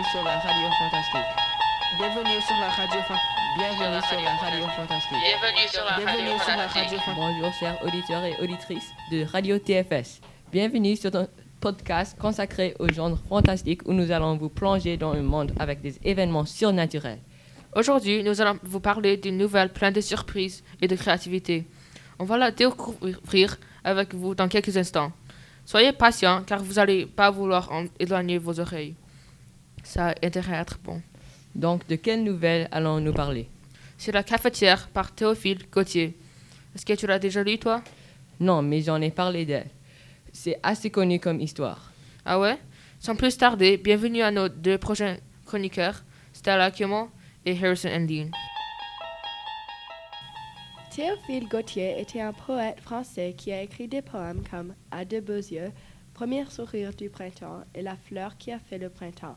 Bienvenue sur la radio fantastique. Bienvenue sur la radio fantastique. Bienvenue sur la radio fantastique. Bienvenue sur la radio fantastique. Bonjour chers auditeurs et auditrices de Radio TFS. Bienvenue sur un podcast consacré au genre fantastique où nous allons vous plonger dans un monde avec des événements surnaturels. Aujourd'hui, nous allons vous parler d'une nouvelle pleine de surprises et de créativité. On va la découvrir avec vous dans quelques instants. Soyez patients car vous n'allez pas vouloir en éloigner vos oreilles. Ça a intérêt à être bon. Donc de quelles nouvelles allons-nous parler? C'est la cafetière par Théophile Gauthier. Est-ce que tu l'as déjà lu, toi? Non, mais j'en ai parlé d'elle. C'est assez connu comme histoire. Ah ouais? Sans plus tarder, bienvenue à nos deux prochains chroniqueurs, Stella Kimmel et Harrison Endine. Théophile Gautier était un poète français qui a écrit des poèmes comme À de beaux yeux, Premier sourire du printemps et La fleur qui a fait le printemps.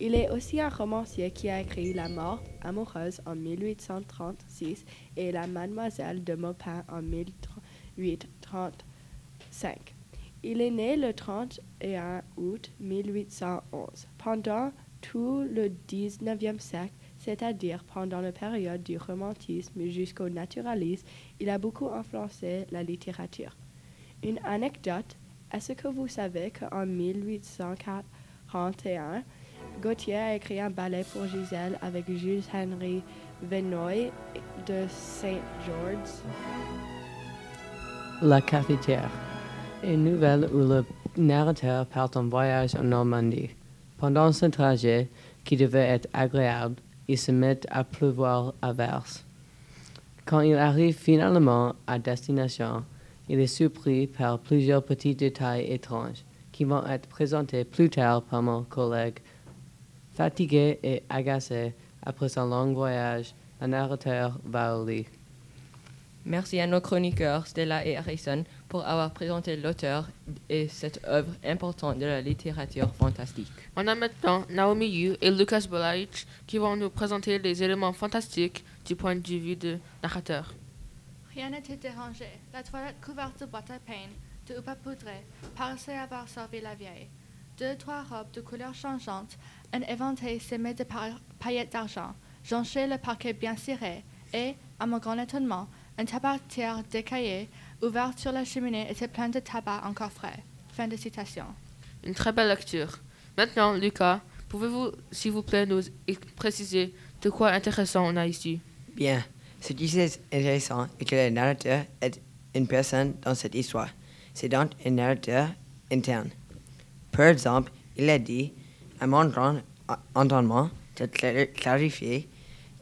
Il est aussi un romancier qui a écrit La mort amoureuse en 1836 et La mademoiselle de Maupin en 1835. Il est né le 31 août 1811. Pendant tout le 19e siècle, c'est-à-dire pendant la période du romantisme jusqu'au naturalisme, il a beaucoup influencé la littérature. Une anecdote, est-ce que vous savez qu'en 1841, Gautier a écrit un ballet pour Gisèle avec Jules-Henri Venoy de Saint George? La cafetière. Une nouvelle où le narrateur part en voyage en Normandie. Pendant ce trajet, qui devait être agréable, il se met à pleuvoir à verse. Quand il arrive finalement à destination, il est surpris par plusieurs petits détails étranges qui vont être présentés plus tard par mon collègue. Fatigué et agacé après un long voyage, le narrateur va au lit. Merci à nos chroniqueurs Stella et Harrison pour avoir présenté l'auteur et cette œuvre importante de la littérature fantastique. On a maintenant Naomi Yu et Lucas Bolaich qui vont nous présenter les éléments fantastiques du point de vue du narrateur. Rien n'était dérangé. La toilette couverte de boîtes à pain, de houppes à poudrer, paraissait avoir servi la vieille. Deux, trois robes de couleurs changeantes, un éventail semé de pa- paillettes d'argent, jonchait le parquet bien ciré, et, à mon grand étonnement, une tabatière décaillée, ouverte sur la cheminée, était pleine de tabac encore frais. Fin de citation. Une très belle lecture. Maintenant, Lucas, pouvez-vous, s'il vous plaît, nous préciser de quoi intéressant on a ici? Bien. Ce qui est intéressant est que le narrateur est une personne dans cette histoire. C'est donc un narrateur interne. Par exemple, il a dit, à mon grand entendement, de cla- clarifier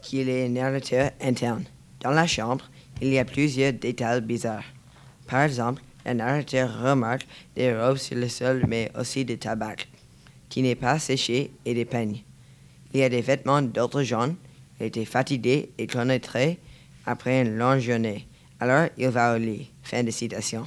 qu'il est narrateur interne. Dans la chambre, il y a plusieurs détails bizarres. Par exemple, le narrateur remarque des robes sur le sol, mais aussi du tabac, qui n'est pas séché, et des peignes. Il y a des vêtements d'autres jaunes. Il était fatigué et connaîtrait après une longue journée. Alors, il va au lit. Fin de citation.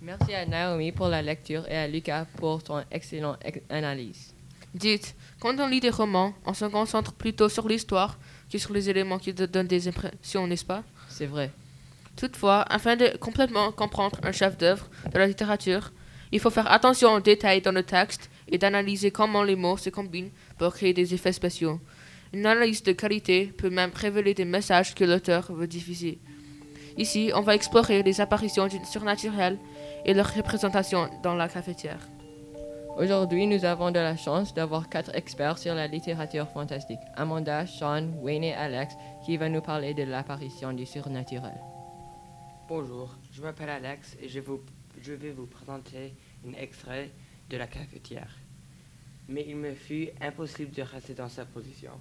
Merci à Naomi pour la lecture et à Lucas pour son excellent ex- analyse. Dites, quand on lit des romans, on se concentre plutôt sur l'histoire que sur les éléments qui donnent des impressions, n'est-ce pas? C'est vrai. Toutefois, afin de complètement comprendre un chef-d'œuvre de la littérature, il faut faire attention aux détails dans le texte et d'analyser comment les mots se combinent pour créer des effets spéciaux. Une analyse de qualité peut même révéler des messages que l'auteur veut diffuser. Ici, on va explorer les apparitions du surnaturel et leur représentation dans la cafetière. Aujourd'hui, nous avons de la chance d'avoir quatre experts sur la littérature fantastique. Amanda, Sean, Wayne et Alex qui va nous parler de l'apparition du surnaturel. Bonjour, je m'appelle Alex et je, vous- je vais vous présenter un extrait de la cafetière. Mais il me fut impossible de rester dans sa position.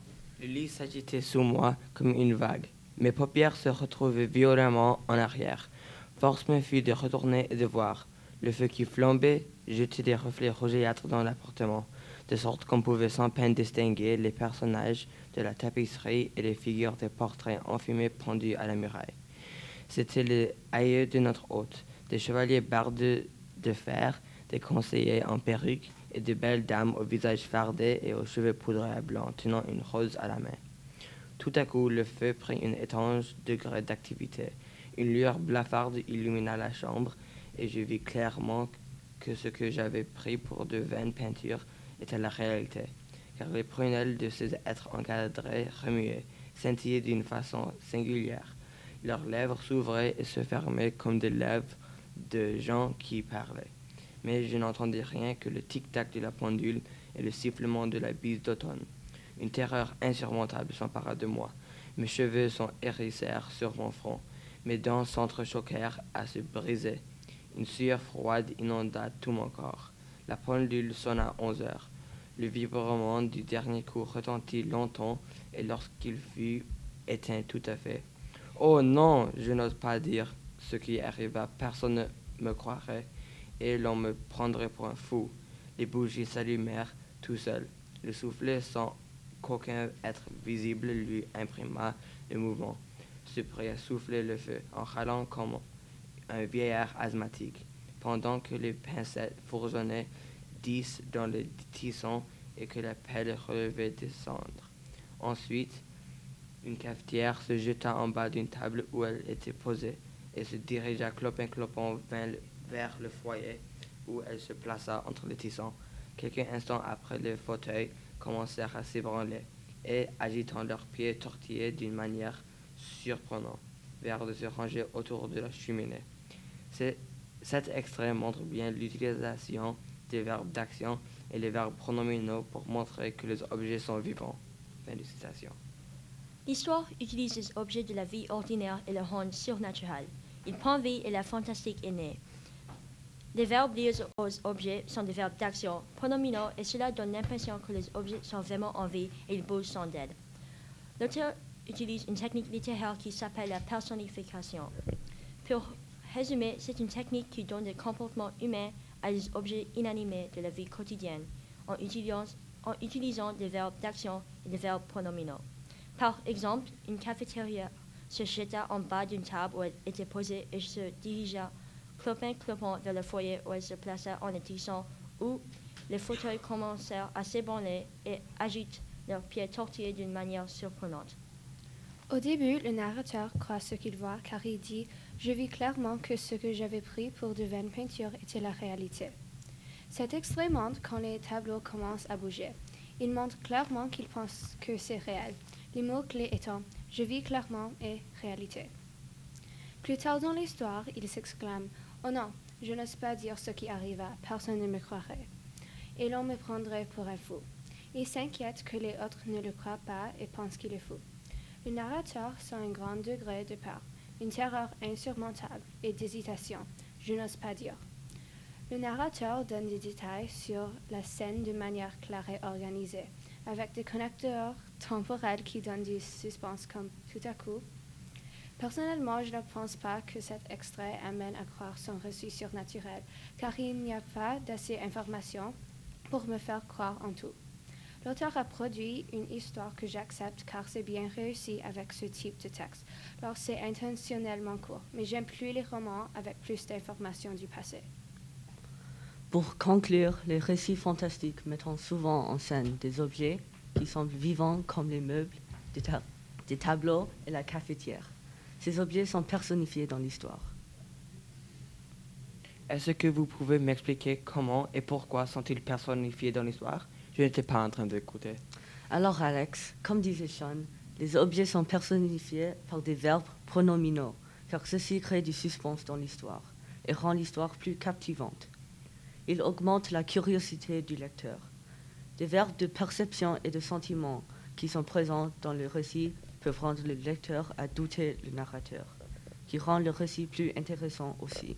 Le lit s'agitait sous moi comme une vague. Mes paupières se retrouvaient violemment en arrière. Force me fut de retourner et de voir. Le feu qui flambait jetait des reflets rougeâtres dans l'appartement, de sorte qu'on pouvait sans peine distinguer les personnages de la tapisserie et les figures des portraits enfumés pendus à la muraille. C'était les aïeux de notre hôte, des chevaliers bardés de fer, des conseillers en perruque et de belles dames au visage fardé et aux cheveux poudrés à blanc, tenant une rose à la main. Tout à coup, le feu prit un étrange degré d'activité. Une lueur blafarde illumina la chambre et je vis clairement que ce que j'avais pris pour de vaines peintures était la réalité. car les prunelles de ces êtres encadrés remuaient, scintillaient d'une façon singulière. Leurs lèvres s'ouvraient et se fermaient comme des lèvres de gens qui parlaient. Mais je n'entendais rien que le tic-tac de la pendule et le sifflement de la bise d'automne. Une terreur insurmontable s'empara de moi. Mes cheveux s'en hérissèrent sur mon front. Mes dents s'entrechoquèrent à se briser. Une sueur froide inonda tout mon corps. La pendule sonna onze heures. Le vibrement du dernier coup retentit longtemps et lorsqu'il fut éteint tout à fait. Oh non, je n'ose pas dire ce qui arriva. Personne ne me croirait et l'on me prendrait pour un fou. Les bougies s'allumèrent tout seules. Le soufflet sans qu'aucun être visible lui imprima le mouvement. Se prit à souffler le feu en râlant comme un vieillard asthmatique, pendant que les pincettes fourgonnaient dix dans le tisson et que la pelle relevait des cendres. Ensuite, une cafetière se jeta en bas d'une table où elle était posée et se dirigea clopin-clopant vers le foyer où elle se plaça entre les tissons. Quelques instants après, les fauteuils commencèrent à s'ébranler et, agitant leurs pieds tortillés d'une manière surprenante, vers de se ranger autour de la cheminée. Cet extrait montre bien l'utilisation des verbes d'action et les verbes pronominaux pour montrer que les objets sont vivants. Fin de citation. L'histoire utilise les objets de la vie ordinaire et le rend surnaturel. Il prend vie et la fantastique est née. Les verbes liés aux objets sont des verbes d'action pronominaux et cela donne l'impression que les objets sont vraiment en vie et ils bougent sans aide. L'auteur utilise une technique littéraire qui s'appelle la personnification. Pour résumer, c'est une technique qui donne des comportements humains à des objets inanimés de la vie quotidienne en utilisant, des verbes d'action et des verbes pronominaux. Par exemple, une cafétéria se jeta en bas d'une table où elle était posée et se dirigea clopin clopant vers le foyer où elle se plaça en étissant où les fauteuils commencèrent à s'ébranler et agitent leurs pieds tortillés d'une manière surprenante. Au début, le narrateur croit ce qu'il voit car il dit Je vis clairement que ce que j'avais pris pour de vaines peintures était la réalité. Cet extrait montre quand les tableaux commencent à bouger. Il montre clairement qu'il pense que c'est réel, les mots clés étant Je vis clairement et réalité. Plus tard dans l'histoire, il s'exclame Oh non, je n'ose pas dire ce qui arriva, personne ne me croirait. Et l'on me prendrait pour un fou. Il s'inquiète que les autres ne le croient pas et pensent qu'il est fou. Le narrateur sent un grand degré de peur, une terreur insurmontable et d'hésitation, je n'ose pas dire. Le narrateur donne des détails sur la scène de manière claire et organisée, avec des connecteurs temporels qui donnent du suspense comme tout à coup Personnellement, je ne pense pas que cet extrait amène à croire son reçu surnaturel, car il n'y a pas d'assez d'informations pour me faire croire en tout. L'auteur a produit une histoire que j'accepte car c'est bien réussi avec ce type de texte, alors c'est intentionnellement court, mais j'aime plus les romans avec plus d'informations du passé. Pour conclure, les récits fantastiques mettent souvent en scène des objets qui semblent vivants comme les meubles, des, des tableaux et la cafetière. Ces objets sont personnifiés dans l'histoire. Est-ce que vous pouvez m'expliquer comment et pourquoi sont-ils personnifiés dans l'histoire? Je n'étais pas en train d'écouter. Alors Alex, comme disait Sean, les objets sont personnifiés par des verbes pronominaux, car ceci crée du suspense dans l'histoire et rend l'histoire plus captivante. Il augmente la curiosité du lecteur. Des verbes de perception et de sentiment qui sont présents dans le récit peuvent rendre le lecteur à douter le narrateur, qui rend le récit plus intéressant aussi.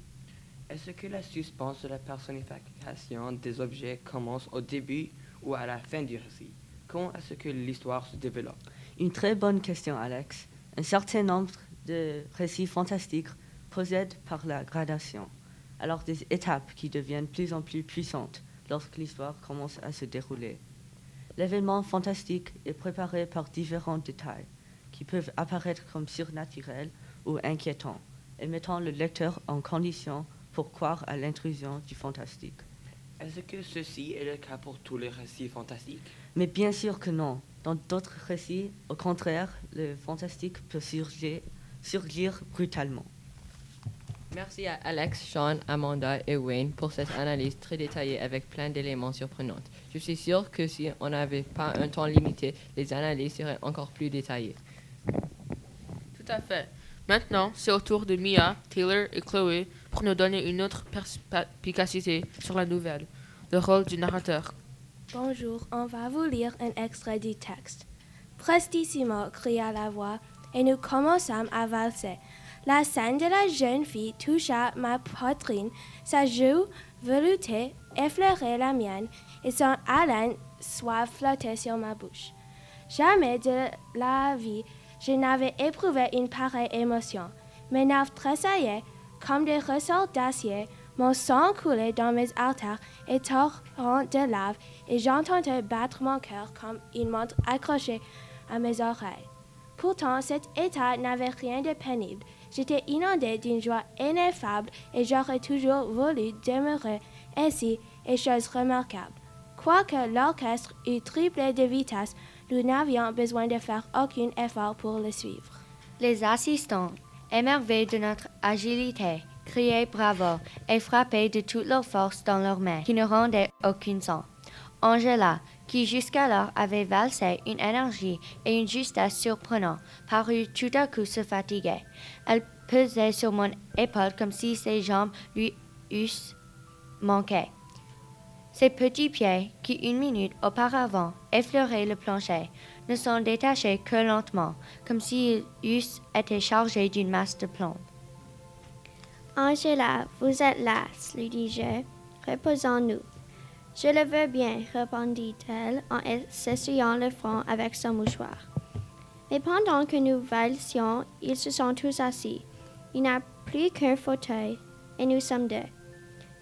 Est-ce que la suspense de la personnification des objets commence au début ou à la fin du récit Comment est-ce que l'histoire se développe? Une très bonne question, Alex. Un certain nombre de récits fantastiques procèdent par la gradation, alors des étapes qui deviennent plus en plus puissantes lorsque l'histoire commence à se dérouler. L'événement fantastique est préparé par différents détails qui peuvent apparaître comme surnaturels ou inquiétants, et mettant le lecteur en condition pour croire à l'intrusion du fantastique. Est-ce que ceci est le cas pour tous les récits fantastiques Mais bien sûr que non. Dans d'autres récits, au contraire, le fantastique peut surgir, surgir brutalement. Merci à Alex, Sean, Amanda et Wayne pour cette analyse très détaillée avec plein d'éléments surprenants. Je suis sûr que si on n'avait pas un temps limité, les analyses seraient encore plus détaillées. Tout à fait. Maintenant, c'est au tour de Mia, Taylor et Chloé pour nous donner une autre perspicacité sur la nouvelle, le rôle du narrateur. Bonjour, on va vous lire un extrait du texte. Prestissimo cria la voix, et nous commençâmes à valser. La scène de la jeune fille toucha ma poitrine, sa joue veloutée effleurait la mienne, et son haleine suave flottait sur ma bouche. Jamais de la vie je n'avais éprouvé une pareille émotion. Mes nerfs tressaillaient comme des ressorts d'acier, mon sang coulait dans mes artères et torrent de lave, et j'entendais battre mon cœur comme une montre accrochée à mes oreilles. Pourtant, cet état n'avait rien de pénible. J'étais inondée d'une joie ineffable et j'aurais toujours voulu demeurer ainsi, et chose remarquable. Quoique l'orchestre eût triplé de vitesse, nous n'avions besoin de faire aucun effort pour le suivre. Les assistants, émerveillés de notre agilité, criaient bravo et frappaient de toute leur force dans leurs mains, qui ne rendaient aucun son. Angela, qui jusqu'alors avait valsé une énergie et une justesse surprenantes, parut tout à coup se fatiguer. Elle pesait sur mon épaule comme si ses jambes lui eussent manqué. Ses petits pieds, qui une minute auparavant effleuraient le plancher, ne s'en détachaient que lentement, comme s'ils eussent été chargés d'une masse de plomb. Angela, vous êtes lasse, lui dis-je. Reposons-nous. Je le veux bien, répondit-elle en s'essuyant le front avec son mouchoir. Mais pendant que nous valsions, ils se sont tous assis. Il n'y a plus qu'un fauteuil, et nous sommes deux.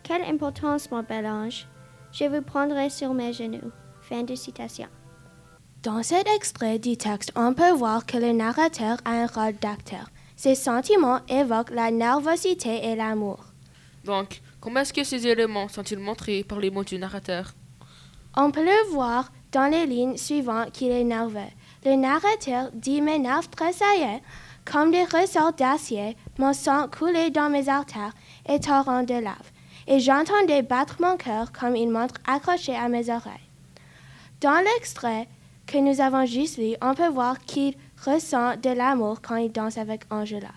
Quelle importance, mon bel ange! Je vous prendrai sur mes genoux. Fin de citation. Dans cet extrait du texte, on peut voir que le narrateur a un rôle d'acteur. Ses sentiments évoquent la nervosité et l'amour. Donc, comment est-ce que ces éléments sont-ils montrés par les mots du narrateur? On peut le voir dans les lignes suivantes qu'il est nerveux. Le narrateur dit mes nerfs tressaillaient comme des ressorts d'acier, mon sang coulait dans mes artères et torrent de lave et j'entendais battre mon cœur comme une montre accrochée à mes oreilles. Dans l'extrait que nous avons juste lu, on peut voir qu'il ressent de l'amour quand il danse avec Angela.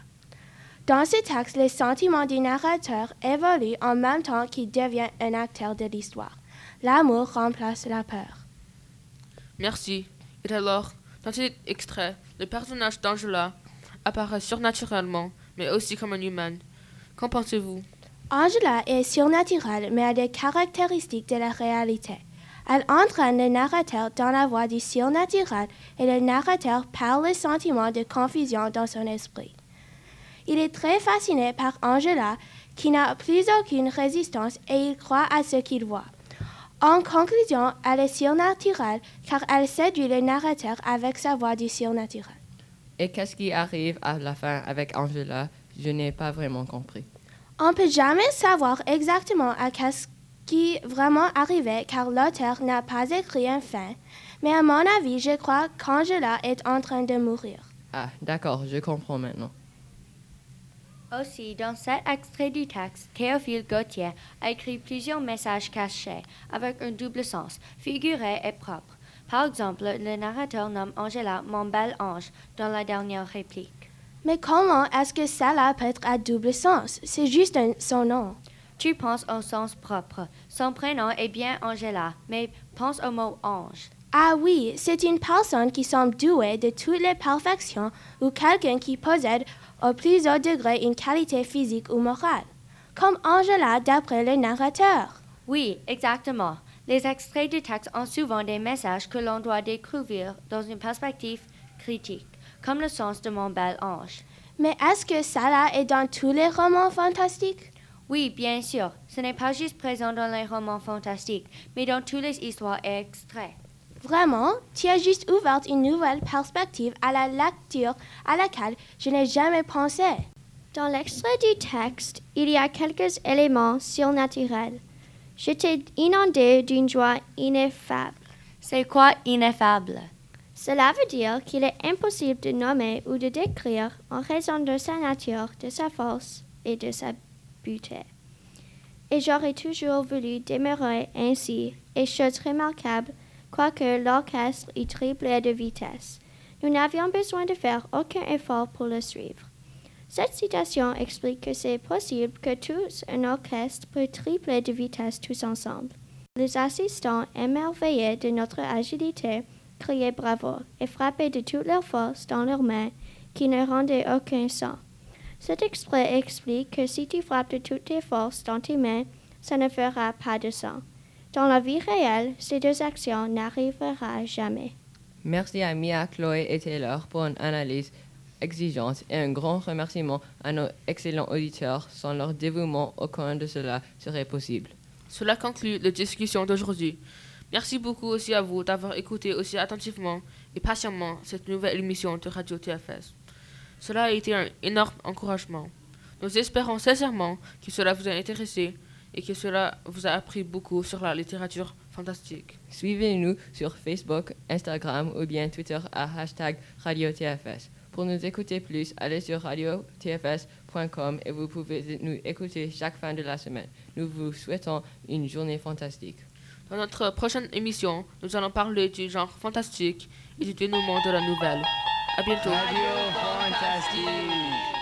Dans ce texte, les sentiments du narrateur évoluent en même temps qu'il devient un acteur de l'histoire. L'amour remplace la peur. Merci. Et alors, dans cet extrait, le personnage d'Angela apparaît surnaturellement, mais aussi comme un humain. Qu'en pensez-vous? Angela est surnaturelle, mais a des caractéristiques de la réalité. Elle entraîne le narrateur dans la voie du surnaturel et le narrateur parle le sentiment de confusion dans son esprit. Il est très fasciné par Angela, qui n'a plus aucune résistance et il croit à ce qu'il voit. En conclusion, elle est surnaturelle car elle séduit le narrateur avec sa voix du surnaturel. Et qu'est-ce qui arrive à la fin avec Angela? Je n'ai pas vraiment compris. On ne peut jamais savoir exactement à ce qui vraiment arrivait car l'auteur n'a pas écrit un fin, mais à mon avis, je crois qu'Angela est en train de mourir. Ah, d'accord, je comprends maintenant. Aussi, dans cet extrait du texte, Théophile Gauthier a écrit plusieurs messages cachés avec un double sens, figuré et propre. Par exemple, le narrateur nomme Angela mon bel ange dans la dernière réplique. Mais comment est-ce que cela peut être à double sens? C'est juste un, son nom. Tu penses au sens propre. Son prénom est bien Angela, mais pense au mot ange. Ah oui, c'est une personne qui semble douée de toutes les perfections ou quelqu'un qui possède au plus haut degré une qualité physique ou morale. Comme Angela d'après le narrateur. Oui, exactement. Les extraits du texte ont souvent des messages que l'on doit découvrir dans une perspective critique comme le sens de mon bel ange. Mais est-ce que cela est dans tous les romans fantastiques? Oui, bien sûr. Ce n'est pas juste présent dans les romans fantastiques, mais dans toutes les histoires et extraits. Vraiment, tu as juste ouvert une nouvelle perspective à la lecture à laquelle je n'ai jamais pensé. Dans l'extrait du texte, il y a quelques éléments surnaturels. J'étais inondée d'une joie ineffable. C'est quoi ineffable? Cela veut dire qu'il est impossible de nommer ou de décrire en raison de sa nature, de sa force et de sa Et j'aurais toujours voulu demeurer ainsi, et chose remarquable, quoique l'orchestre y triplait de vitesse. Nous n'avions besoin de faire aucun effort pour le suivre. Cette citation explique que c'est possible que tous un orchestre peut tripler de vitesse tous ensemble. Les assistants, émerveillés de notre agilité, criaient bravo et frappaient de toute leur force dans leurs mains qui ne rendaient aucun son. Cet exprès explique que si tu frappes de toutes tes forces dans tes mains, ça ne fera pas de son. Dans la vie réelle, ces deux actions n'arriveront jamais. Merci à Mia, Chloé et Taylor pour une analyse exigeante et un grand remerciement à nos excellents auditeurs. Sans leur dévouement, aucun de cela serait possible. Cela conclut la discussion d'aujourd'hui. Merci beaucoup aussi à vous d'avoir écouté aussi attentivement et patiemment cette nouvelle émission de Radio TFS. Cela a été un énorme encouragement. Nous espérons sincèrement que cela vous a intéressé et que cela vous a appris beaucoup sur la littérature fantastique. Suivez-nous sur Facebook, Instagram ou bien Twitter à hashtag RadioTFS. Pour nous écouter plus, allez sur radiotfs.com et vous pouvez nous écouter chaque fin de la semaine. Nous vous souhaitons une journée fantastique. Dans notre prochaine émission, nous allons parler du genre fantastique et du dénouement de la nouvelle. À bientôt. Radio Fantastique.